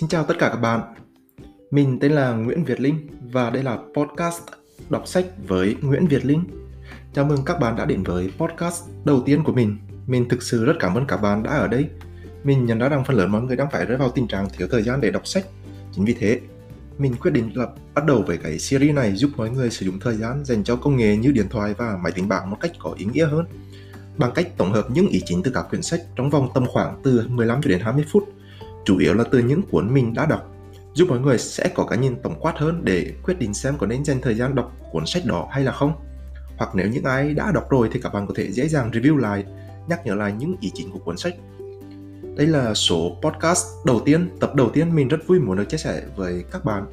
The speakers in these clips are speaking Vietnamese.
Xin chào tất cả các bạn. Mình tên là Nguyễn Việt Linh và đây là podcast đọc sách với Nguyễn Việt Linh. Chào mừng các bạn đã đến với podcast đầu tiên của mình. Mình thực sự rất cảm ơn các bạn đã ở đây. Mình nhận ra rằng phần lớn mọi người đang phải rơi vào tình trạng thiếu thời gian để đọc sách. Chính vì thế, mình quyết định là bắt đầu với cái series này giúp mọi người sử dụng thời gian dành cho công nghệ như điện thoại và máy tính bảng một cách có ý nghĩa hơn bằng cách tổng hợp những ý chính từ các quyển sách trong vòng tầm khoảng từ 15 cho đến 20 phút, chủ yếu là từ những cuốn mình đã đọc, giúp mọi người sẽ có cái nhìn tổng quát hơn để quyết định xem có nên dành thời gian đọc cuốn sách đó hay là không. Hoặc nếu những ai đã đọc rồi thì các bạn có thể dễ dàng review lại, nhắc nhở lại những ý chính của cuốn sách. Đây là số podcast đầu tiên, tập đầu tiên mình rất vui muốn được chia sẻ với các bạn.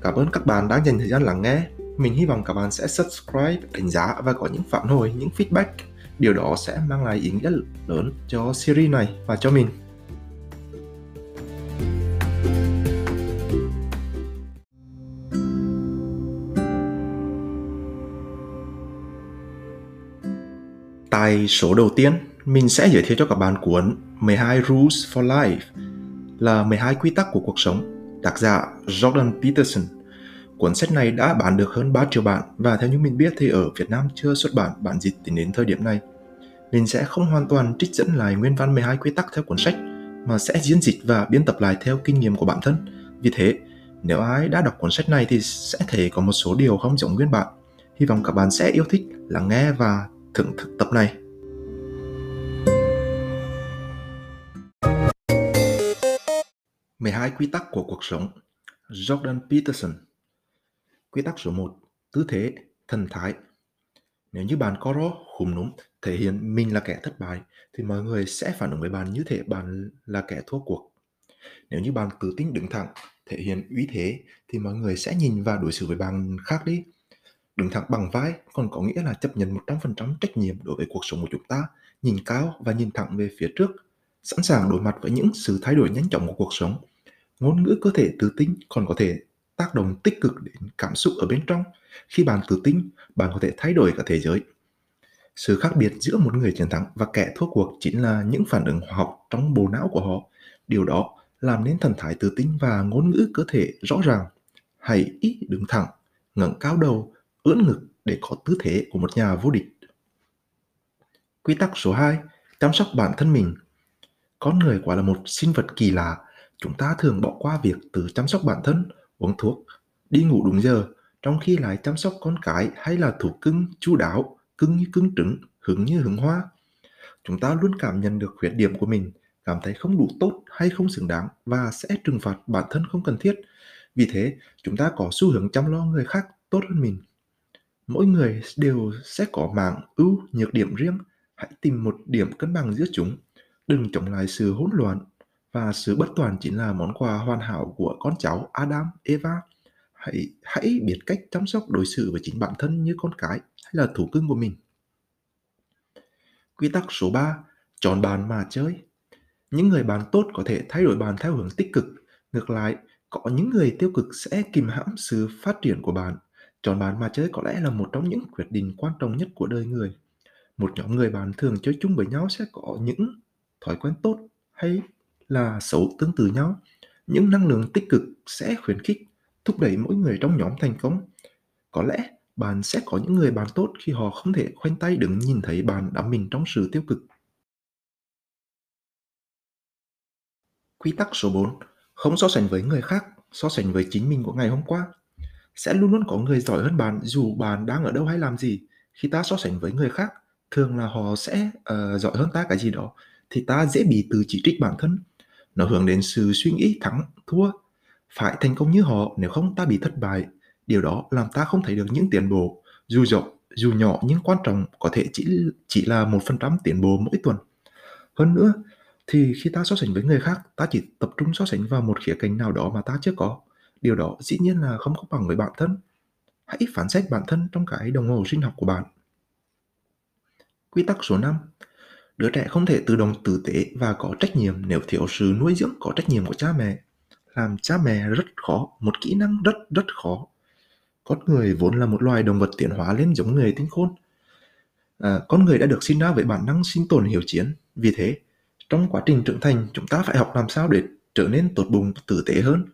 Cảm ơn các bạn đã dành thời gian lắng nghe. Mình hy vọng các bạn sẽ subscribe, đánh giá và có những phản hồi, những feedback điều đó sẽ mang lại ý nghĩa lớn cho series này và cho mình Tại số đầu tiên, mình sẽ giới thiệu cho các bạn cuốn 12 Rules for Life là 12 quy tắc của cuộc sống, tác giả Jordan Peterson. Cuốn sách này đã bán được hơn 3 triệu bản và theo như mình biết thì ở Việt Nam chưa xuất bản bản dịch tính đến thời điểm này mình sẽ không hoàn toàn trích dẫn lại nguyên văn 12 quy tắc theo cuốn sách, mà sẽ diễn dịch và biên tập lại theo kinh nghiệm của bản thân. Vì thế, nếu ai đã đọc cuốn sách này thì sẽ thấy có một số điều không giống nguyên bản. Hy vọng các bạn sẽ yêu thích lắng nghe và thưởng thức tập này. Hai quy tắc của cuộc sống Jordan Peterson Quy tắc số 1 Tư thế, thần thái nếu như bạn có rõ, khúm núm, thể hiện mình là kẻ thất bại, thì mọi người sẽ phản ứng với bạn như thể bạn là kẻ thua cuộc. Nếu như bạn tự tin đứng thẳng, thể hiện uy thế, thì mọi người sẽ nhìn và đối xử với bạn khác đi. Đứng thẳng bằng vai còn có nghĩa là chấp nhận 100% trách nhiệm đối với cuộc sống của chúng ta, nhìn cao và nhìn thẳng về phía trước, sẵn sàng đối mặt với những sự thay đổi nhanh chóng của cuộc sống. Ngôn ngữ cơ thể tự tin còn có thể tác động tích cực đến cảm xúc ở bên trong. Khi bạn tự tin, bạn có thể thay đổi cả thế giới. Sự khác biệt giữa một người chiến thắng và kẻ thua cuộc chính là những phản ứng hóa học trong bộ não của họ. Điều đó làm nên thần thái tự tin và ngôn ngữ cơ thể rõ ràng. Hãy ít đứng thẳng, ngẩng cao đầu, ưỡn ngực để có tư thế của một nhà vô địch. Quy tắc số 2, chăm sóc bản thân mình. Con người quả là một sinh vật kỳ lạ, chúng ta thường bỏ qua việc tự chăm sóc bản thân uống thuốc, đi ngủ đúng giờ, trong khi lại chăm sóc con cái hay là thú cưng chu đáo, cưng như cưng trứng, hứng như hứng hoa. Chúng ta luôn cảm nhận được khuyết điểm của mình, cảm thấy không đủ tốt hay không xứng đáng và sẽ trừng phạt bản thân không cần thiết. Vì thế, chúng ta có xu hướng chăm lo người khác tốt hơn mình. Mỗi người đều sẽ có mạng ưu nhược điểm riêng, hãy tìm một điểm cân bằng giữa chúng, đừng chống lại sự hỗn loạn và sự bất toàn chính là món quà hoàn hảo của con cháu Adam, Eva. Hãy hãy biết cách chăm sóc đối xử với chính bản thân như con cái hay là thú cưng của mình. Quy tắc số 3, chọn bạn mà chơi. Những người bạn tốt có thể thay đổi bạn theo hướng tích cực. Ngược lại, có những người tiêu cực sẽ kìm hãm sự phát triển của bạn. Chọn bạn mà chơi có lẽ là một trong những quyết định quan trọng nhất của đời người. Một nhóm người bạn thường chơi chung với nhau sẽ có những thói quen tốt hay là xấu tương tự nhau. Những năng lượng tích cực sẽ khuyến khích, thúc đẩy mỗi người trong nhóm thành công. Có lẽ bạn sẽ có những người bạn tốt khi họ không thể khoanh tay đứng nhìn thấy bạn đắm mình trong sự tiêu cực. Quy tắc số 4. Không so sánh với người khác, so sánh với chính mình của ngày hôm qua. Sẽ luôn luôn có người giỏi hơn bạn dù bạn đang ở đâu hay làm gì. Khi ta so sánh với người khác, thường là họ sẽ uh, giỏi hơn ta cái gì đó, thì ta dễ bị từ chỉ trích bản thân nó hướng đến sự suy nghĩ thắng, thua. Phải thành công như họ, nếu không ta bị thất bại. Điều đó làm ta không thấy được những tiến bộ, dù rộng, dù nhỏ nhưng quan trọng có thể chỉ chỉ là một phần trăm tiến bộ mỗi tuần. Hơn nữa, thì khi ta so sánh với người khác, ta chỉ tập trung so sánh vào một khía cạnh nào đó mà ta chưa có. Điều đó dĩ nhiên là không có bằng với bản thân. Hãy phán xét bản thân trong cái đồng hồ sinh học của bạn. Quy tắc số 5 Đứa trẻ không thể tự động tử tế và có trách nhiệm nếu thiếu sự nuôi dưỡng có trách nhiệm của cha mẹ. Làm cha mẹ rất khó, một kỹ năng rất rất khó. Con người vốn là một loài động vật tiến hóa lên giống người tinh khôn. À, con người đã được sinh ra với bản năng sinh tồn hiểu chiến. Vì thế, trong quá trình trưởng thành, chúng ta phải học làm sao để trở nên tốt bụng tử tế hơn.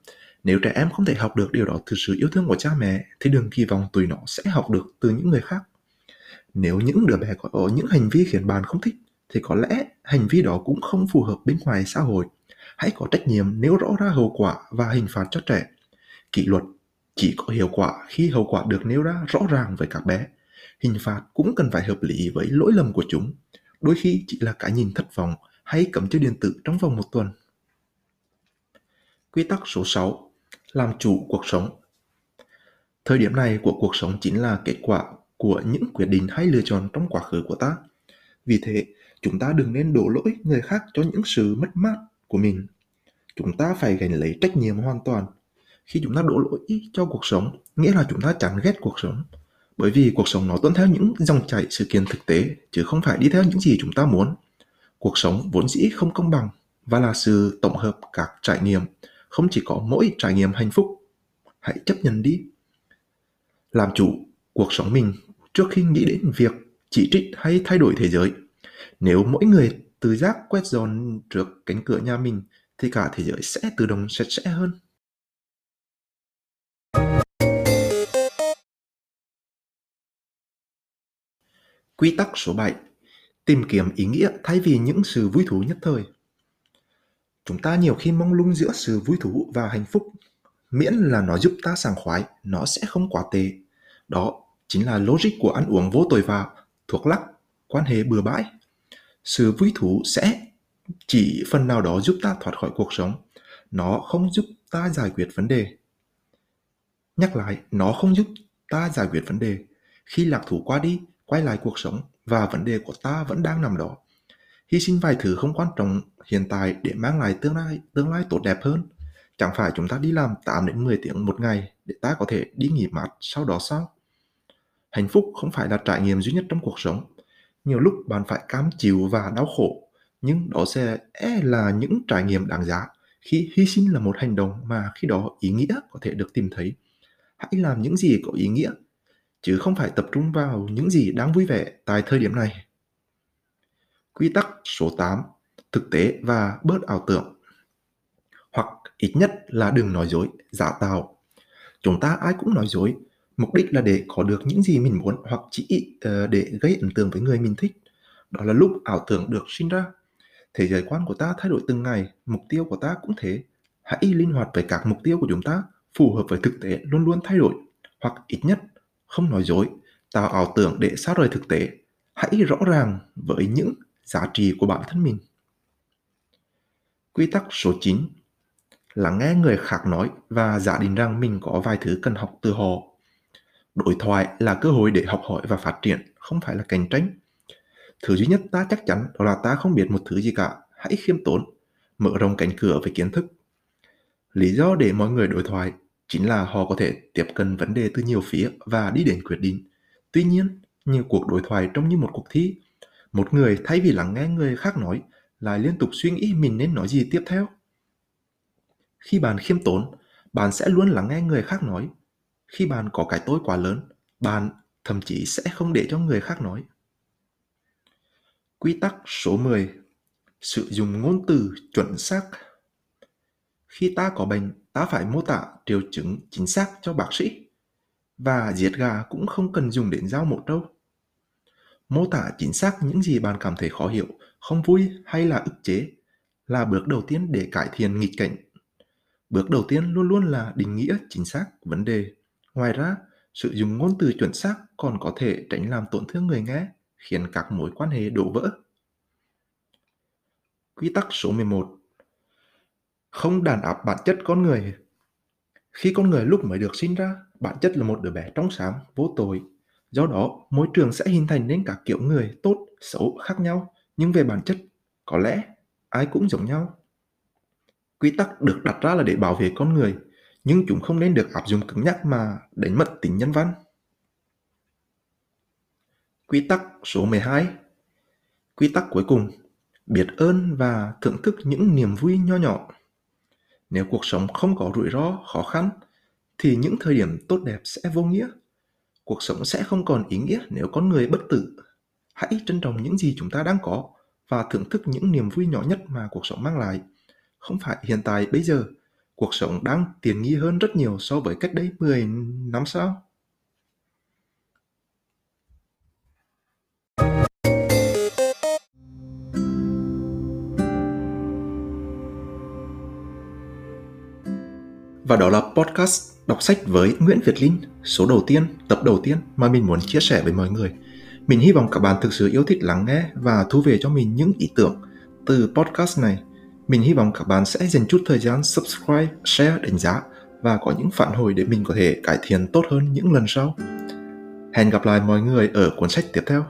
Nếu trẻ em không thể học được điều đó từ sự yêu thương của cha mẹ thì đừng kỳ vọng tụi nó sẽ học được từ những người khác. Nếu những đứa bé có những hành vi khiến bạn không thích thì có lẽ hành vi đó cũng không phù hợp bên ngoài xã hội. Hãy có trách nhiệm nếu rõ ra hậu quả và hình phạt cho trẻ. Kỷ luật chỉ có hiệu quả khi hậu quả được nêu ra rõ ràng với các bé. Hình phạt cũng cần phải hợp lý với lỗi lầm của chúng. Đôi khi chỉ là cái nhìn thất vọng hay cấm chơi điện tử trong vòng một tuần. Quy tắc số 6. Làm chủ cuộc sống Thời điểm này của cuộc sống chính là kết quả của những quyết định hay lựa chọn trong quá khứ của ta. Vì thế, chúng ta đừng nên đổ lỗi người khác cho những sự mất mát của mình. Chúng ta phải gánh lấy trách nhiệm hoàn toàn. Khi chúng ta đổ lỗi cho cuộc sống, nghĩa là chúng ta chẳng ghét cuộc sống. Bởi vì cuộc sống nó tuân theo những dòng chảy sự kiện thực tế, chứ không phải đi theo những gì chúng ta muốn. Cuộc sống vốn dĩ không công bằng và là sự tổng hợp các trải nghiệm, không chỉ có mỗi trải nghiệm hạnh phúc. Hãy chấp nhận đi. Làm chủ cuộc sống mình trước khi nghĩ đến việc chỉ trích hay thay đổi thế giới. Nếu mỗi người tự giác quét dọn trước cánh cửa nhà mình thì cả thế giới sẽ tự động sạch sẽ hơn. Quy tắc số 7 Tìm kiếm ý nghĩa thay vì những sự vui thú nhất thời. Chúng ta nhiều khi mong lung giữa sự vui thú và hạnh phúc. Miễn là nó giúp ta sảng khoái, nó sẽ không quá tệ. Đó chính là logic của ăn uống vô tội vạ, thuốc lắc, quan hệ bừa bãi. Sự vui thú sẽ chỉ phần nào đó giúp ta thoát khỏi cuộc sống. Nó không giúp ta giải quyết vấn đề. Nhắc lại, nó không giúp ta giải quyết vấn đề. Khi lạc thú qua đi, quay lại cuộc sống và vấn đề của ta vẫn đang nằm đó. Hy sinh vài thứ không quan trọng hiện tại để mang lại tương lai tương lai tốt đẹp hơn. Chẳng phải chúng ta đi làm 8 đến 10 tiếng một ngày để ta có thể đi nghỉ mát sau đó sao? Hạnh phúc không phải là trải nghiệm duy nhất trong cuộc sống. Nhiều lúc bạn phải cam chịu và đau khổ, nhưng đó sẽ e là những trải nghiệm đáng giá khi hy sinh là một hành động mà khi đó ý nghĩa có thể được tìm thấy. Hãy làm những gì có ý nghĩa, chứ không phải tập trung vào những gì đáng vui vẻ tại thời điểm này. Quy tắc số 8. Thực tế và bớt ảo tưởng. Hoặc ít nhất là đừng nói dối, giả tạo. Chúng ta ai cũng nói dối, mục đích là để có được những gì mình muốn hoặc chỉ uh, để gây ấn tượng với người mình thích. Đó là lúc ảo tưởng được sinh ra. Thế giới quan của ta thay đổi từng ngày, mục tiêu của ta cũng thế. Hãy linh hoạt với các mục tiêu của chúng ta, phù hợp với thực tế luôn luôn thay đổi, hoặc ít nhất không nói dối, tạo ảo tưởng để xa rời thực tế. Hãy rõ ràng với những giá trị của bản thân mình. Quy tắc số 9 là nghe người khác nói và giả định rằng mình có vài thứ cần học từ họ. Đối thoại là cơ hội để học hỏi và phát triển, không phải là cạnh tranh. Thứ duy nhất ta chắc chắn đó là ta không biết một thứ gì cả. Hãy khiêm tốn, mở rộng cánh cửa về kiến thức. Lý do để mọi người đối thoại chính là họ có thể tiếp cận vấn đề từ nhiều phía và đi đến quyết định. Tuy nhiên, nhiều cuộc đối thoại trông như một cuộc thi. Một người thay vì lắng nghe người khác nói, lại liên tục suy nghĩ mình nên nói gì tiếp theo. Khi bạn khiêm tốn, bạn sẽ luôn lắng nghe người khác nói. Khi bạn có cái tôi quá lớn, bạn thậm chí sẽ không để cho người khác nói. Quy tắc số 10 Sử dụng ngôn từ chuẩn xác Khi ta có bệnh, ta phải mô tả triệu chứng chính xác cho bác sĩ. Và giết gà cũng không cần dùng đến dao một đâu. Mô tả chính xác những gì bạn cảm thấy khó hiểu, không vui hay là ức chế là bước đầu tiên để cải thiện nghịch cảnh. Bước đầu tiên luôn luôn là định nghĩa chính xác vấn đề. Ngoài ra, sử dụng ngôn từ chuẩn xác còn có thể tránh làm tổn thương người nghe, khiến các mối quan hệ đổ vỡ. Quy tắc số 11 Không đàn áp bản chất con người Khi con người lúc mới được sinh ra, bản chất là một đứa bé trong sáng, vô tội. Do đó, môi trường sẽ hình thành nên các kiểu người tốt, xấu khác nhau, nhưng về bản chất, có lẽ ai cũng giống nhau. Quy tắc được đặt ra là để bảo vệ con người, nhưng chúng không nên được áp dụng cứng nhắc mà đánh mất tính nhân văn. Quy tắc số 12 Quy tắc cuối cùng Biết ơn và thưởng thức những niềm vui nho nhỏ. Nếu cuộc sống không có rủi ro, khó khăn, thì những thời điểm tốt đẹp sẽ vô nghĩa. Cuộc sống sẽ không còn ý nghĩa nếu con người bất tử. Hãy trân trọng những gì chúng ta đang có và thưởng thức những niềm vui nhỏ nhất mà cuộc sống mang lại không phải hiện tại bây giờ. Cuộc sống đang tiện nghi hơn rất nhiều so với cách đây 10 năm sao? Và đó là podcast đọc sách với Nguyễn Việt Linh, số đầu tiên, tập đầu tiên mà mình muốn chia sẻ với mọi người. Mình hy vọng các bạn thực sự yêu thích lắng nghe và thu về cho mình những ý tưởng từ podcast này. Mình hy vọng các bạn sẽ dành chút thời gian subscribe, share, đánh giá và có những phản hồi để mình có thể cải thiện tốt hơn những lần sau. Hẹn gặp lại mọi người ở cuốn sách tiếp theo.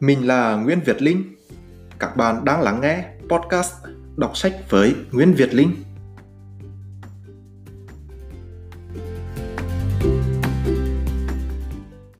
Mình là Nguyễn Việt Linh. Các bạn đang lắng nghe podcast đọc sách với Nguyễn Việt Linh.